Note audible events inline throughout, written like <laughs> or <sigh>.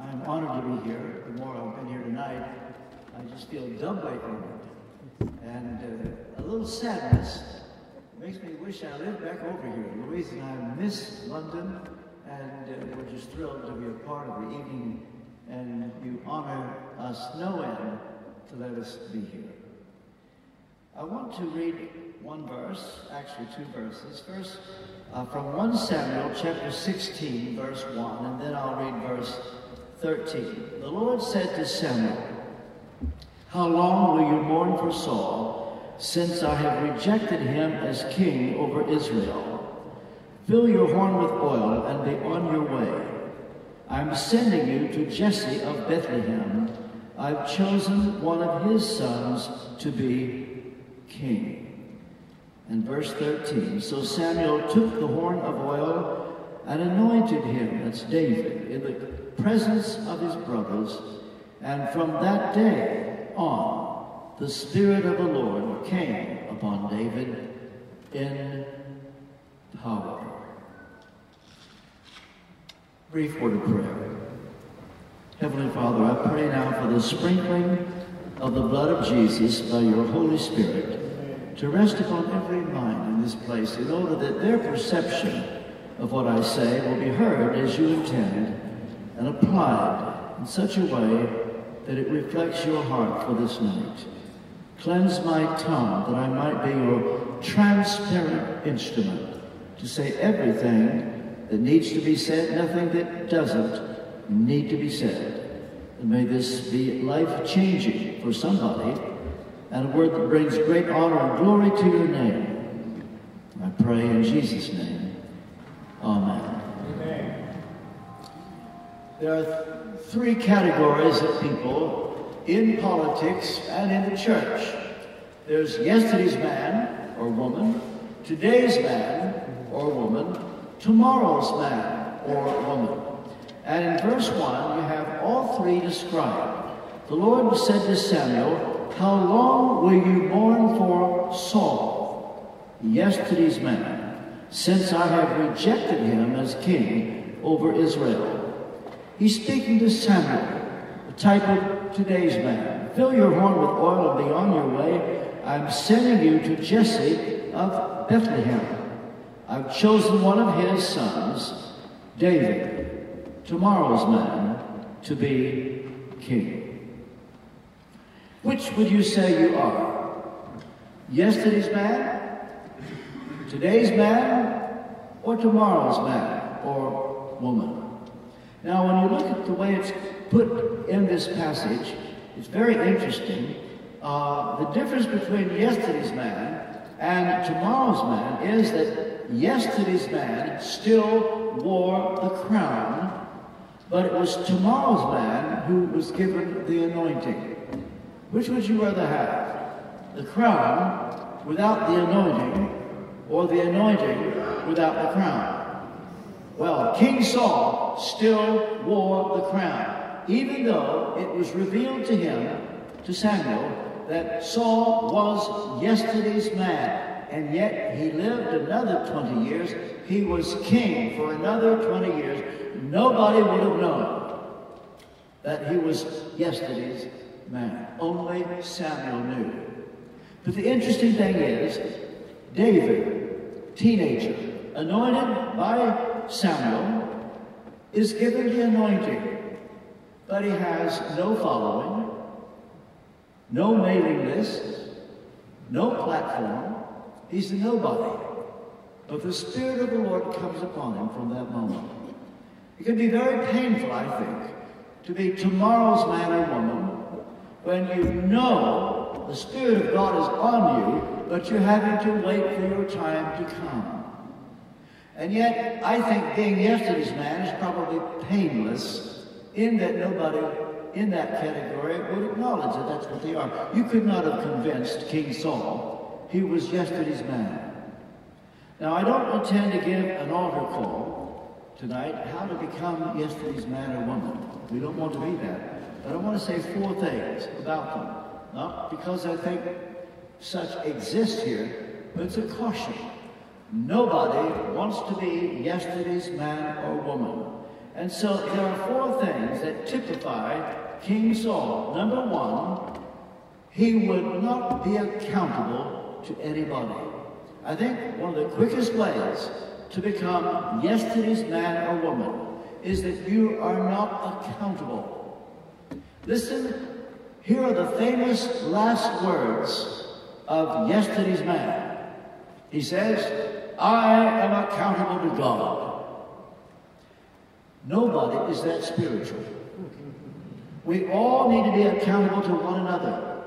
I'm honored to be here. The more I've been here tonight, I just feel honored. And uh, a little sadness makes me wish I lived back over here. Louise and I miss London, and uh, we're just thrilled to be a part of the evening. And you honor us no end to let us be here. I want to read one verse, actually two verses. First, uh, from 1 Samuel chapter 16, verse 1, and then I'll read verse 13. The Lord said to Samuel, How long will you mourn for Saul, since I have rejected him as king over Israel? Fill your horn with oil and be on your way. I am sending you to Jesse of Bethlehem. I've chosen one of his sons to be king. And verse 13 So Samuel took the horn of oil and anointed him, that's David, in the presence of his brothers. And from that day on, the Spirit of the Lord came upon David in power. Brief word of prayer. Heavenly Father, I pray now for the sprinkling of the blood of Jesus by your Holy Spirit to rest upon every mind in this place in order that their perception of what I say will be heard as you intend and applied in such a way that it reflects your heart for this night. Cleanse my tongue that I might be your transparent instrument to say everything that needs to be said, nothing that doesn't need to be said. And may this be life changing for somebody and a word that brings great honor and glory to your name. I pray in Jesus' name. Amen. Amen. There are three categories of people in politics and in the church. There's yesterday's man or woman, today's man or woman, tomorrow's man or woman. And in verse 1, you have all three described. The Lord said to Samuel, how long will you mourn for Saul, yesterday's man, since I have rejected him as king over Israel? He's speaking to Samuel, the type of today's man. Fill your horn with oil and be on your way. I'm sending you to Jesse of Bethlehem. I've chosen one of his sons, David, tomorrow's man, to be king. Which would you say you are? Yesterday's man, today's man, or tomorrow's man or woman? Now, when you look at the way it's put in this passage, it's very interesting. Uh, the difference between yesterday's man and tomorrow's man is that yesterday's man still wore the crown, but it was tomorrow's man who was given the anointing. Which would you rather have? The crown without the anointing, or the anointing without the crown? Well, King Saul still wore the crown, even though it was revealed to him, to Samuel, that Saul was yesterday's man, and yet he lived another 20 years. He was king for another 20 years. Nobody would have known that he was yesterday's man. Only Samuel knew. But the interesting thing is, David, teenager, anointed by Samuel, is given the anointing, but he has no following, no mailing list, no platform. He's a nobody. But the Spirit of the Lord comes upon him from that moment. It can be very painful, I think, to be tomorrow's man or woman when you know the Spirit of God is on you, but you're having to wait for your time to come. And yet, I think being yesterday's man is probably painless in that nobody in that category would acknowledge that that's what they are. You could not have convinced King Saul he was yesterday's man. Now, I don't intend to give an altar call tonight how to become yesterday's man or woman. We don't want to be that. But I want to say four things about them. Not because I think such exist here, but it's a caution. Nobody wants to be yesterday's man or woman. And so there are four things that typify King Saul. Number one, he would not be accountable to anybody. I think one of the quickest ways to become yesterday's man or woman is that you are not accountable. Listen, here are the famous last words of yesterday's man. He says, I am accountable to God. Nobody is that spiritual. We all need to be accountable to one another.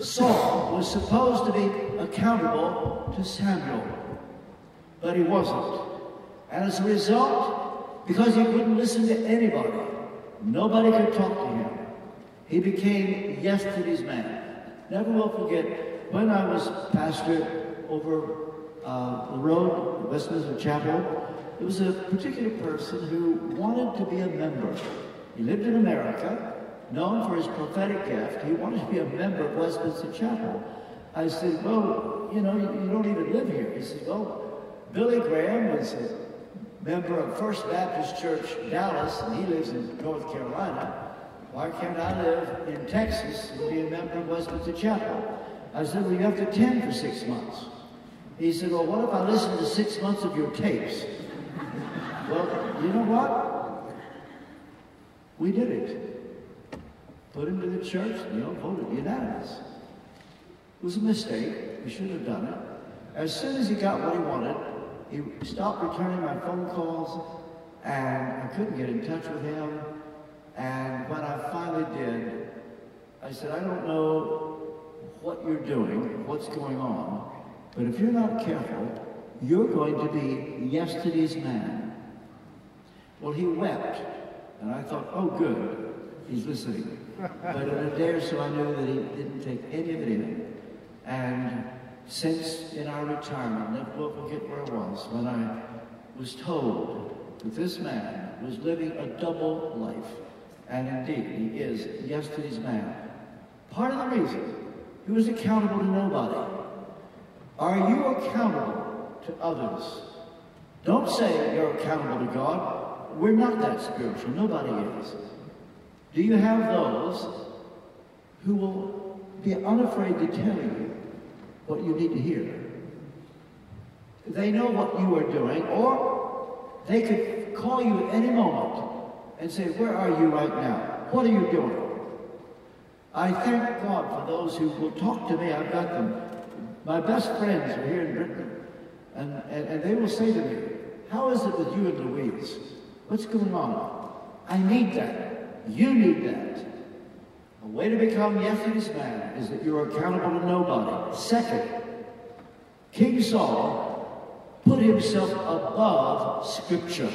Saul was supposed to be accountable to Samuel, but he wasn't. And as a result, because he couldn't listen to anybody, nobody could talk to him, he became yesterday's man. Never will forget when I was pastor over uh, the road, Westminster Chapel, there was a particular person who wanted to be a member. He lived in America, known for his prophetic gift. He wanted to be a member of Westminster Chapel. I said, well, you know, you, you don't even live here. He said, well, Billy Graham was a member of First Baptist Church, Dallas, and he lives in North Carolina. Why can't I live in Texas and be a member of Westminster Chapel? I said, well, you have to attend for six months. He said, well, what if I listen to six months of your tapes? well, you know what? We did it. Put him to the church, you know, voted unanimous. It was a mistake. We should have done it. As soon as he got what he wanted, he stopped returning my phone calls, and I couldn't get in touch with him. And when I finally did, I said, I don't know what you're doing, what's going on, but if you're not careful, you're going to be yesterday's man. Well, he wept, and I thought, oh, good, he's listening. but in a day or so, I knew that he didn't take any of it in. And since in our retirement, never will forget where I was when I was told that this man was living a double life. And indeed, he is yesterday's man. Part of the reason he was accountable to nobody. Are you accountable to others? Don't say you're accountable to God. We're not that spiritual. Nobody is. Do you have those who will be unafraid to tell you what you need to hear? They know what you are doing, or they could call you at any moment and say, Where are you right now? What are you doing? I thank God for those who will talk to me. I've got them my best friends are here in Britain, and, and, and they will say to me, How is it with you and Louise? What's going on? I need that. You need that. A way to become yesterday's man is that you're accountable to nobody. Second, King Saul put himself above Scripture.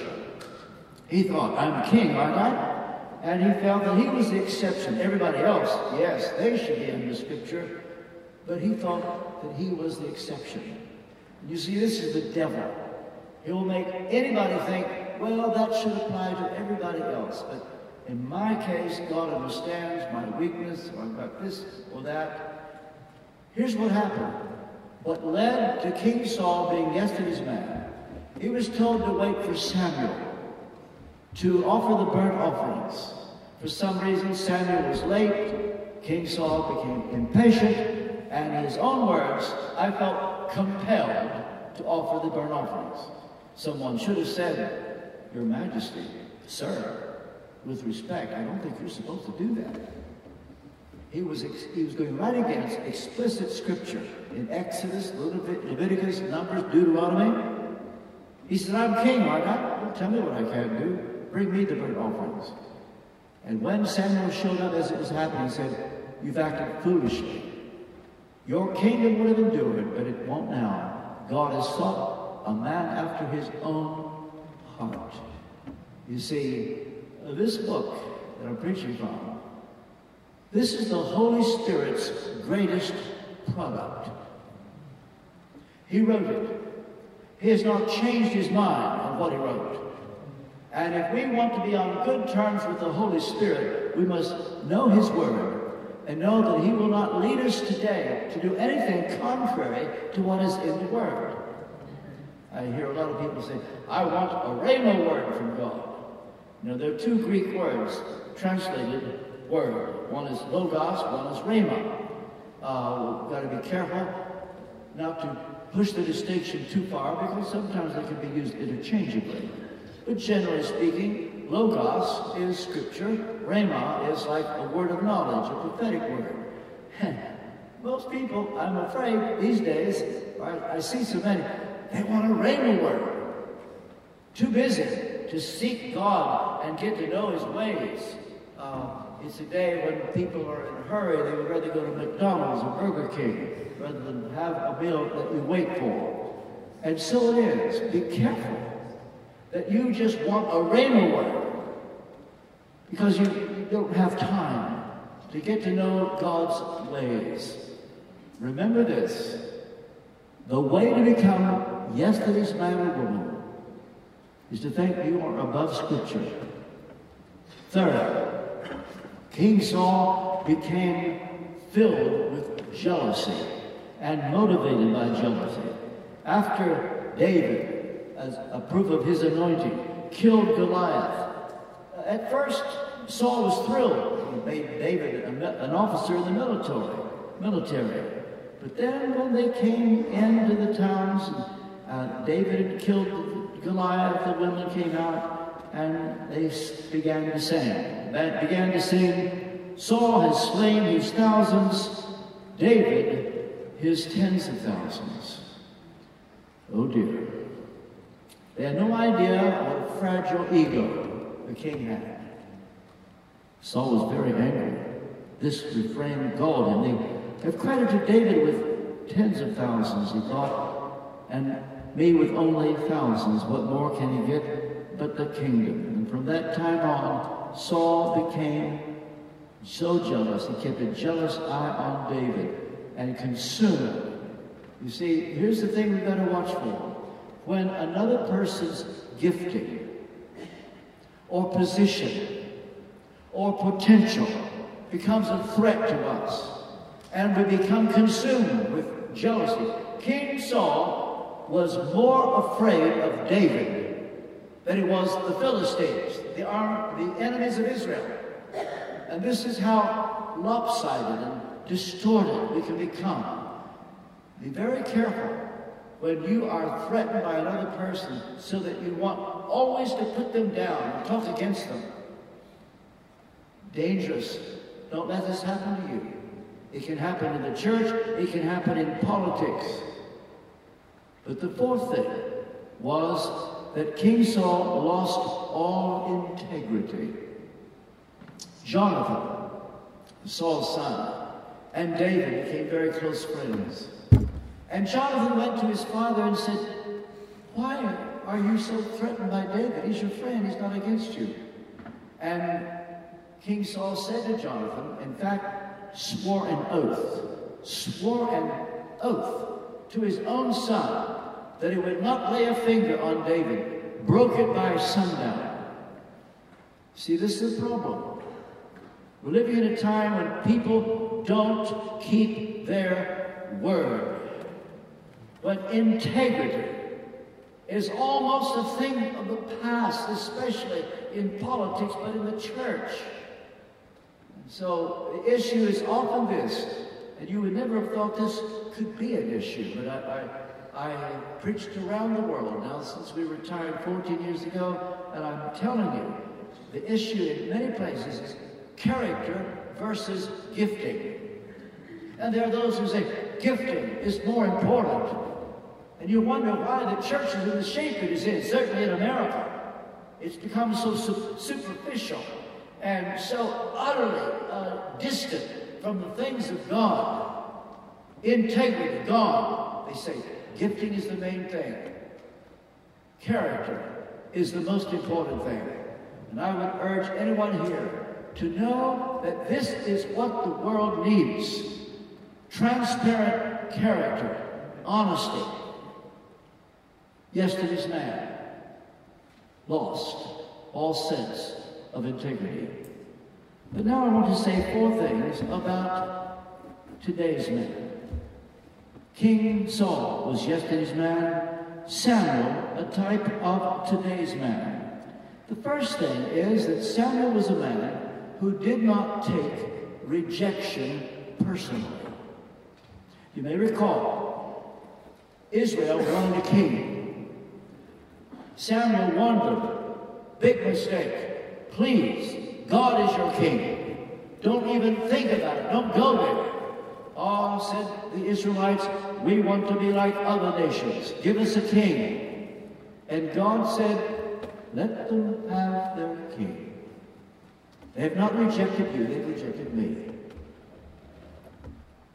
He thought, I'm king, aren't I? And he felt that he was the exception. Everybody else, yes, they should be under Scripture. But he thought that he was the exception. You see, this is the devil. He will make anybody think, well, that should apply to everybody else. But in my case, God understands my weakness, or I've got this or that. Here's what happened. What led to King Saul being yesterday's man, he was told to wait for Samuel to offer the burnt offerings. For some reason, Samuel was late. King Saul became impatient and in his own words, I felt compelled to offer the burnt offerings. Someone should have said, Your Majesty, sir, with respect, I don't think you're supposed to do that. He was, he was going right against explicit scripture in Exodus, Leviticus, Numbers, Deuteronomy. He said, I'm king, aren't I? Don't tell me what I can't do. Bring me the burnt offerings. And when Samuel showed up as it was happening, he said, You've acted foolishly. Your kingdom would have endured, but it won't now. God has sought a man after his own heart. You see, this book that I'm preaching from, this is the Holy Spirit's greatest product. He wrote it. He has not changed his mind on what he wrote. And if we want to be on good terms with the Holy Spirit, we must know his word and know that He will not lead us today to do anything contrary to what is in the Word. I hear a lot of people say, I want a rhema word from God. You know, there are two Greek words translated word. One is logos, one is rhema. Uh, we've got to be careful not to push the distinction too far because sometimes they can be used interchangeably. But generally speaking, logos is scripture, rhema is like a word of knowledge, a prophetic word. Most people, I'm afraid, these days, I, I see so many, they want a rhema word. Too busy to seek God and get to know His ways. Uh, it's a day when people are in a hurry. They would rather go to McDonald's or Burger King rather than have a meal that you wait for. And so it is. Be careful that you just want a rhema word because you, don't have time to get to know God's ways. Remember this. The way to become yesterday's man or woman is to think you are above Scripture. Third, King Saul became filled with jealousy and motivated by jealousy. After David, as a proof of his anointing, killed Goliath, at first Saul was thrilled. He made David an officer in the military. military. But then when they came into the towns, uh, David had killed Goliath, the women came out, and they began to sing. They began to sing, Saul has slain his thousands, David his tens of thousands. Oh dear. They had no idea what a fragile ego the king had. Saul was very angry. This refrain galled him. They have credited David with tens of thousands, he thought, and me with only thousands. What more can he get but the kingdom? And from that time on, Saul became so jealous. He kept a jealous eye on David and consumed. You see, here's the thing we've got to watch for. When another person's gifting or position or potential becomes a threat to us and we become consumed with jealousy. King Saul was more afraid of David than he was the Philistines, the, the enemies of Israel. And this is how lopsided and distorted we can become. Be very careful when you are threatened by another person so that you want always to put them down talk against them. Dangerous. Don't let this happen to you. It can happen in the church, it can happen in politics. But the fourth thing was that King Saul lost all integrity. Jonathan, Saul's son, and David became very close friends. And Jonathan went to his father and said, Why are you so threatened by David? He's your friend, he's not against you. And King Saul said to Jonathan, in fact, swore an oath, swore an oath to his own son that he would not lay a finger on David, broke it by sundown. See, this is the problem. We're living in a time when people don't keep their word. When integrity is almost a thing of the past, especially in politics, but in the church. So the issue is often this, and you would never have thought this could be an issue, but I, I, I preached around the world now since we retired 14 years ago, and I'm telling you, the issue in many places is character versus gifting. And there are those who say gifting is more important. And you wonder why the church is in the shape it is in, certainly in America. It's become so su- superficial and so utterly uh, distant from the things of God. Integrity, gone. They say gifting is the main thing. Character is the most important thing. And I would urge anyone here to know that this is what the world needs. Transparent character, honesty. Yesterday's man lost all sense of integrity. But now I want to say four things about today's man. King Saul was yesterday's man, Samuel, a type of today's man. The first thing is that Samuel was a man who did not take rejection personally. You may recall, Israel wanted a king. Samuel wondered, big mistake. Please, God is your king. Don't even think about it. Don't go there. Oh, said the Israelites, we want to be like other nations. Give us a king. And God said, let them have their king. They have not rejected you, they've rejected me.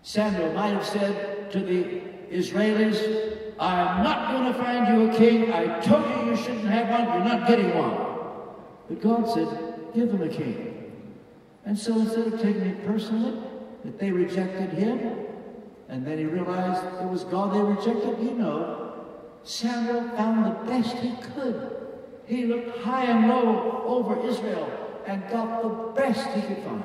Samuel might have said to the Israelis, I'm not going to find you a king. I told you you shouldn't have one. You're not getting one. But God said, give them a king. And so instead of taking it personally, that they rejected him, and then he realized it was God they rejected, you know, Samuel found the best he could. He looked high and low over Israel and got the best he could find.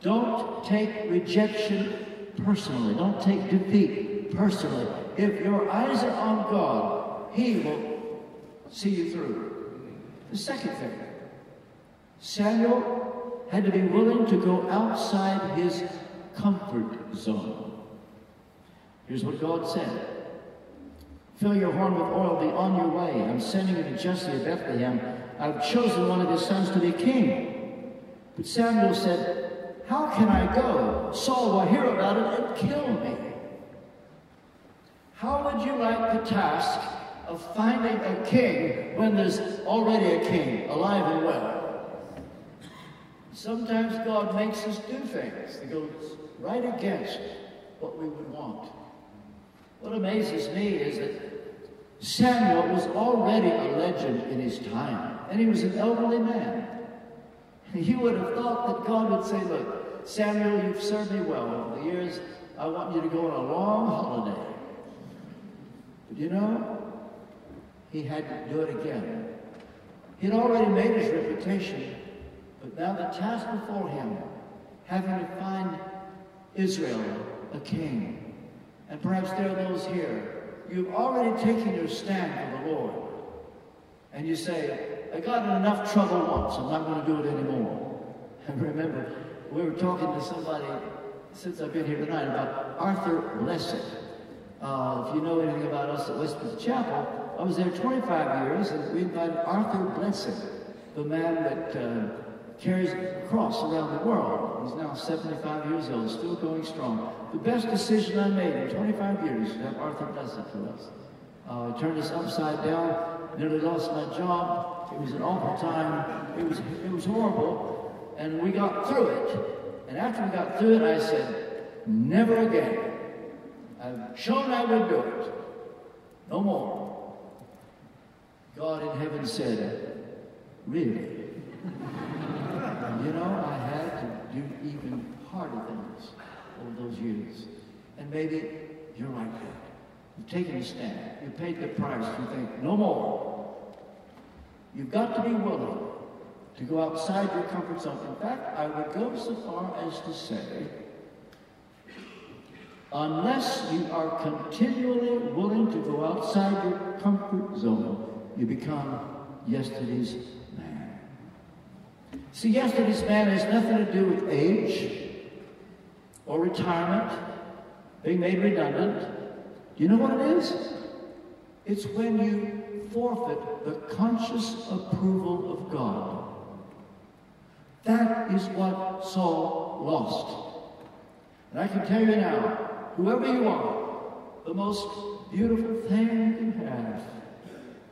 Don't take rejection personally. Don't take defeat personally. If your eyes are on God, He will see you through. The second thing, Samuel had to be willing to go outside his comfort zone. Here's what God said. Fill your horn with oil, be on your way. I'm sending you to Jesse of Bethlehem. I've chosen one of his sons to be king. But Samuel said, How can I go? Saul will hear about it and kill me. How would you like the task of finding a king when there's already a king alive and well? Sometimes God makes us do things that goes right against what we would want. What amazes me is that Samuel was already a legend in his time, and he was an elderly man. <laughs> You would have thought that God would say, Look, Samuel, you've served me well over the years. I want you to go on a long holiday. You know, he had to do it again. He had already made his reputation, but now the task before him, having to find Israel a king. And perhaps there are those here you've already taken your stand for the Lord. And you say, I got in enough trouble once, I'm not going to do it anymore. <laughs> And remember, we were talking to somebody since I've been here tonight about Arthur Blessitt. Uh, if you know anything about us at Westminster Chapel, I was there 25 years, and we invited Arthur Blessitt, the man that uh, carries a cross around the world. He's now 75 years old, still going strong. The best decision I made in 25 years to have Arthur Blessitt for us. Uh, turned us upside down, nearly lost my job. It was an awful time. It was, it was horrible. And we got through it. And after we got through it, I said, never again. I've shown I would do it. No more. God in heaven said, really? you know, I had to do even harder things over those years. And maybe you're like that. You've taken a stand. You've paid the price. You think, no more. You've got to be willing to go outside your comfort zone. In fact, I would go so far as to say, unless you are continually willing to go outside your comfort zone, you become yesterday's man. See, yesterday's man has nothing to do with age or retirement, being made redundant. Do you know what it is? It's when you forfeit the conscious approval of God. That is what Saul lost. And I can tell you now, whoever you are, the most beautiful thing you can have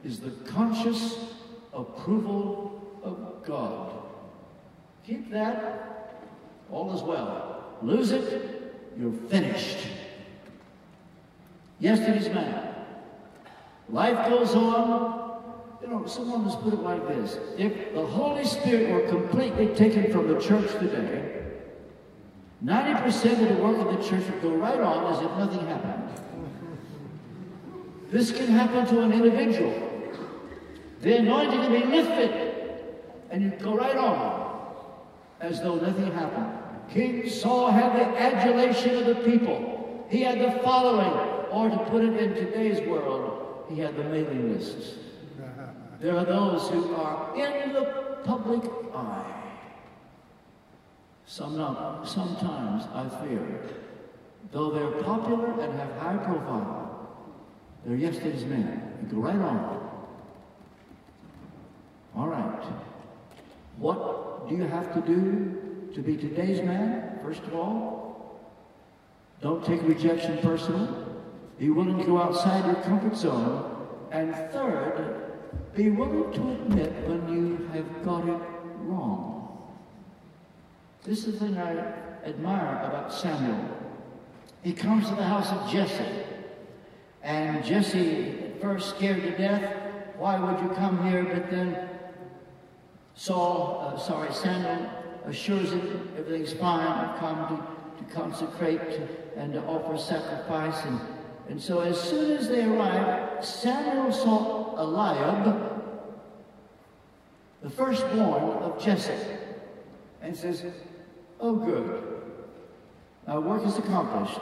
is the conscious approval of God. Keep that, all is well. Lose it, you're finished. Yesterday's man. Life goes on. You know, someone has put it like this. If the Holy Spirit were completely taken from the church today, 90% of the work of the church would go right on as if nothing happened. This can happen to an individual. The anointing can be lifted, and you go right on as though nothing happened. King Saul had the adulation of the people. He had the following, or to put it in today's world, he had the mailing lists. There are those who are in the public eye. Some not, sometimes I fear, though they're popular and have high profile, they're yesterday's men. You go right on. All right. What do you have to do to be today's man? First of all, don't take rejection personal. Be willing to go outside your comfort zone. And third, be willing to admit when you have got it wrong. This is the thing I admire about Samuel. He comes to the house of Jesse. And Jesse, at first scared to death, why would you come here? But then Saul, uh, sorry, Samuel assures him everything's fine. I've come to, to consecrate and to offer sacrifice. And, and so as soon as they arrived, Samuel saw Eliab, the firstborn of Jesse, and says, Oh, good. Our work is accomplished.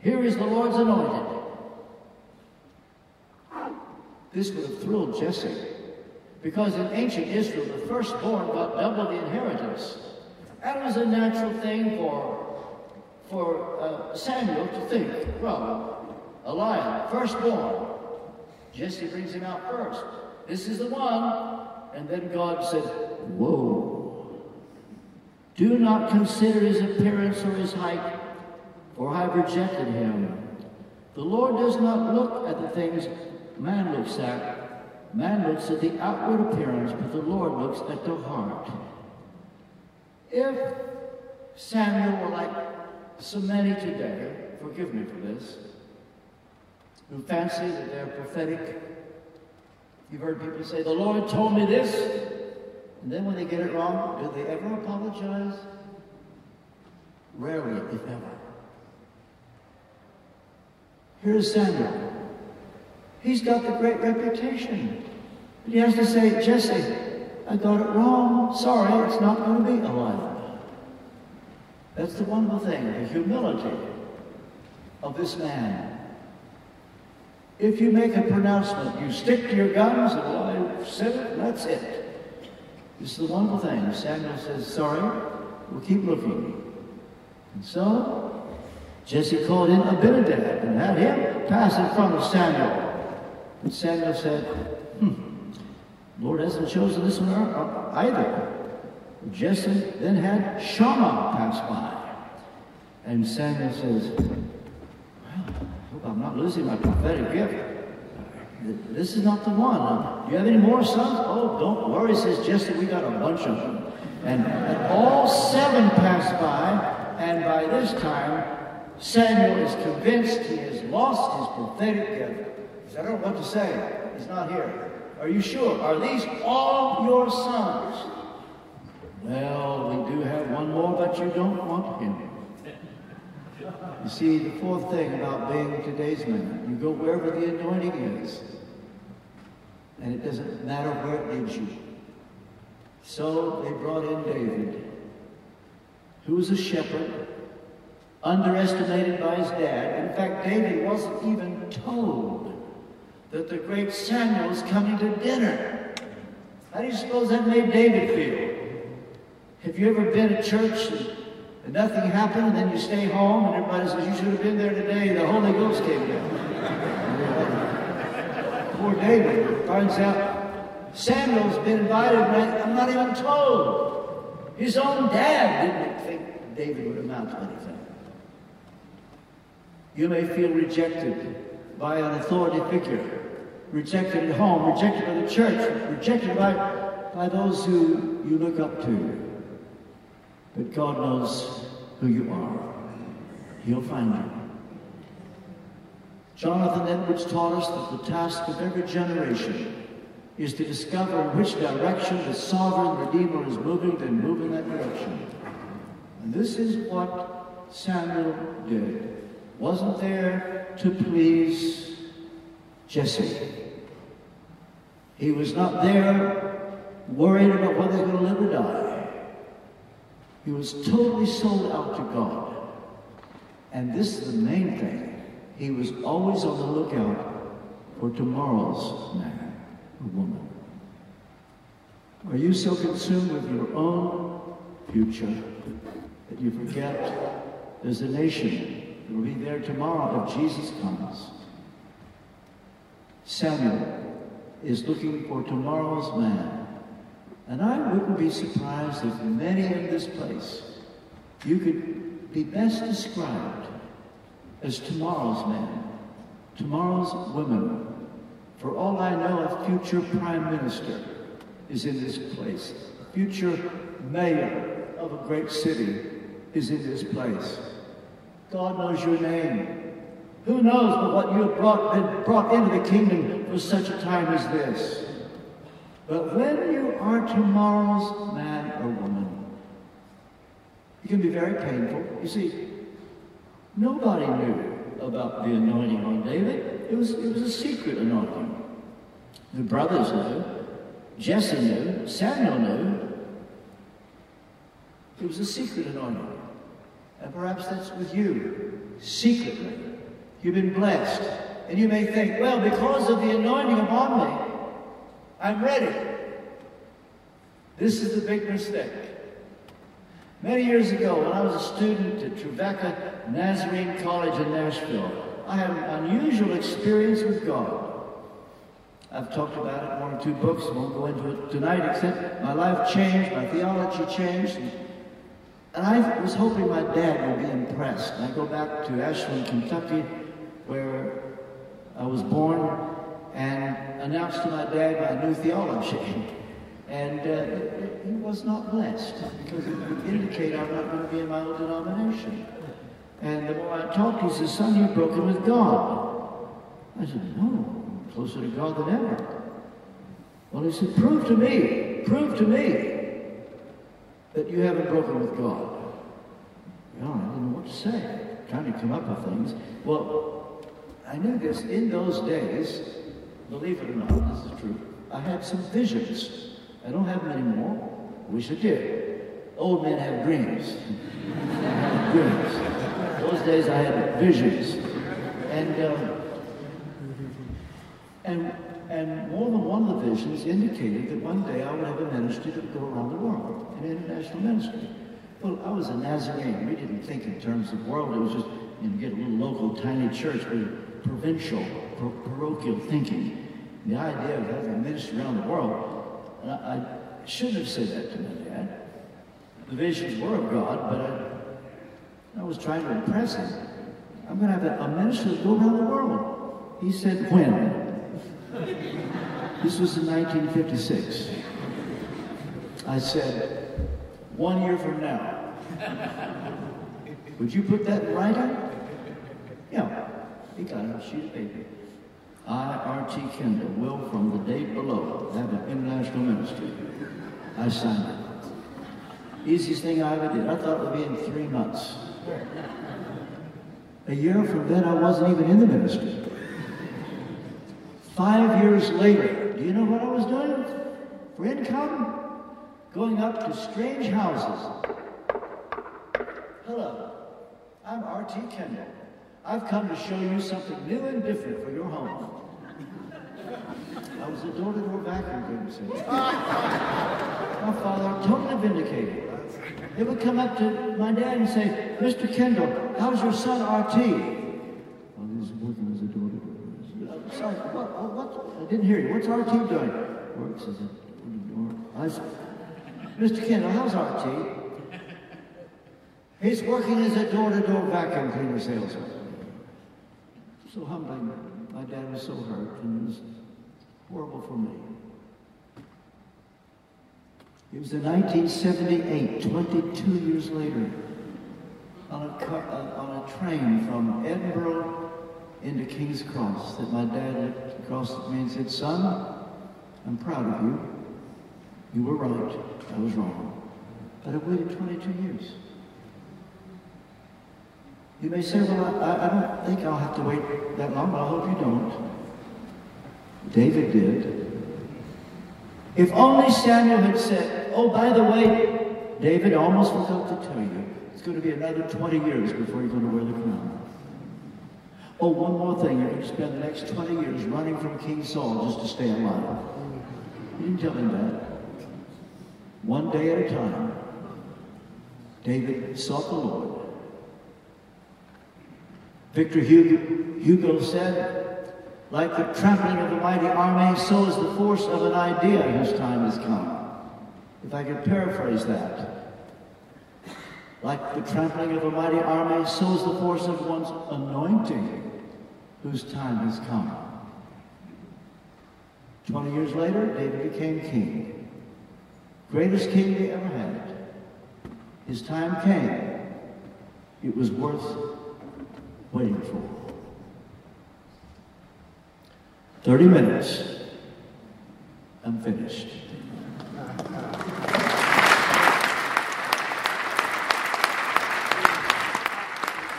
Here is the Lord's anointed. This would have thrilled Jesse. Because in ancient Israel, the firstborn got double the inheritance. That was a natural thing for, for uh, Samuel to think. Well, Eliab, firstborn. Jesse brings him out first. This is the one. And then God said, Whoa. Do not consider his appearance or his height, for I have rejected him. The Lord does not look at the things man looks at. Man looks at the outward appearance, but the Lord looks at the heart. If Samuel were like so many today, forgive me for this, who fancy that they're prophetic, you've heard people say, The Lord told me this, and then when they get it wrong, do they ever apologize? Rarely, if ever. Here's Samuel. He's got the great reputation. But he has to say, Jesse, I got it wrong. Sorry, it's not going to be Eliab. That's the wonderful thing, the humility of this man. If you make a pronouncement, you stick to your guns, and I said it, that's it. This is the wonderful thing. Samuel says, sorry, we'll keep looking. And so, Jesse called in Abinadab and had him pass in front of Samuel. And Samuel said, hmm, Lord hasn't chosen this one either. Jesse then had Shammah pass by. And Samuel says, Well, I hope I'm not losing my prophetic gift. This is not the one. Do you have any more sons? Oh, don't worry, says Jesse, we got a bunch of them. And, all seven pass by, and by this time, Samuel is convinced he has lost his prophetic gift. I don't know what to say. He's not here. Are you sure? Are these all your sons? Well, we do have one more, but you don't want him. You see, the fourth thing about being today's man, you go wherever the anointing is, and it doesn't matter where it leads you. So they brought in David, who was a shepherd, underestimated by his dad. In fact, David wasn't even told that the great Samuel is coming to dinner. How do you suppose that made David feel? Have you ever been at church and, and nothing happened, and then you stay home and everybody says, You should have been there today, the Holy Ghost came down. Poor David finds out Samuel's been invited, I'm not even told. His own dad didn't think David would amount to anything. You may feel rejected by an authority figure rejected at home, rejected by the church, rejected by, by those who you look up to. But God knows who you are. He'll find you. Jonathan Edwards taught us that the task of every generation is to discover in which direction the sovereign Redeemer is moving, then move in that direction. And this is what Samuel did. Wasn't there to please Jesse. He was not there worried about whether he was going to live or die. He was totally sold out to God. And this is the main thing. He was always on the lookout for tomorrow's man. or woman? Are you so consumed with your own future that you forget there's a nation that will be there tomorrow if Jesus comes? Samuel is looking for tomorrow's man. And I wouldn't be surprised if many in this place you could be best described as tomorrow's man, tomorrow's women. For all I know, a future prime minister is in this place. A future mayor of a great city is in this place. God knows your name. Who knows but what you have brought, been brought into the kingdom for such a time as this? But when you are tomorrow's man or woman, it can be very painful. You see, nobody knew about the anointing on David. It was, it was a secret anointing. The brothers knew. Jesse knew. Samuel knew. It was a secret anointing. And perhaps that's with you, secretly. You've been blessed. And you may think, well, because of the anointing upon me, I'm ready. This is the big mistake. Many years ago, when I was a student at Trevecca Nazarene College in Nashville, I had an unusual experience with God. I've talked about it in one or two books, I won't go into it tonight, except my life changed, my theology changed, and I was hoping my dad would be impressed. And I go back to Ashland, Kentucky, where I was born, and announced to my dad my new theology. <laughs> And uh, he was not blessed because it would indicate I'm not going to be in my own denomination. And the more I talked, he said, son, you've broken with God. I said, no, I'm closer to God than ever. Well, he said, prove to me, prove to me that you haven't broken with God. Well, I didn't know what to say. Trying to come up with things. Well, I knew this. In those days, believe it or not, this is true, I had some visions. I don't have them anymore. Wish I did. Old men have dreams. I <laughs> dreams. Those days I had visions. And, um, and, and more than one of the visions indicated that one day I would have a ministry would go around the world, an international ministry. Well, I was a Nazarene. We didn't think in terms of world. It was just, you know, get a little local, tiny church, but provincial, par- parochial thinking. The idea of having a ministry around the world, and I, I shouldn't have said that to my dad. The visions were of God, but I, I was trying to impress him. I'm going to have a, a ministry that go around the world. He said, when? <laughs> This was in 1956. I said, one year from now. <laughs> Would you put that in writing? Yeah. He got it on a paper. I, R.T. Kendall, will from the date below have an international ministry. I signed it. Easiest thing I ever did. I thought it would be in three months. A year from then, I wasn't even in the ministry. Five years later, do you know what I was doing for income? Going up to strange houses. Hello, I'm R.T. Kendall. I've come to show you something new and different for your home. I was a door-to-door vacuum cleaner. sir. My father totally vindicated. They would come up to my dad and say, Mr. Kendall, how's your son R.T.? Well, he's working as a door-to-door. I'm sorry, what, what? I didn't hear you. What's R.T. doing? Works as a door-to-door. I said, Mr. Kendall, how's R.T.? He's working as a door-to-door vacuum cleaner salesman. So humbling. My dad was so hurt, and was horrible for me. It was in 1978, 22 years later, on a, car, on a train from Edinburgh into King's Cross, that my dad looked across at me and said, Son, I'm proud of you. You were right. I was wrong. But I waited 22 years. You may say, well, I, I don't think I'll have to wait that long, but I hope you don't. David did. If only Samuel had said, oh, by the way, David almost forgot to tell you, it's going to be another 20 years before you're going to wear the crown. Oh, one more thing, you're going to spend the next 20 years running from King Saul just to stay alive. He didn't tell him that. One day at a time, David sought the Lord. Victor Hugo said, like the trampling of a mighty army, so is the force of an idea whose time has come. If I could paraphrase that. Like the trampling of a mighty army, so is the force of one's anointing whose time has come. Twenty years later, David became king. Greatest king they ever had. His time came. It was worth waiting for. 30 minutes. I'm finished.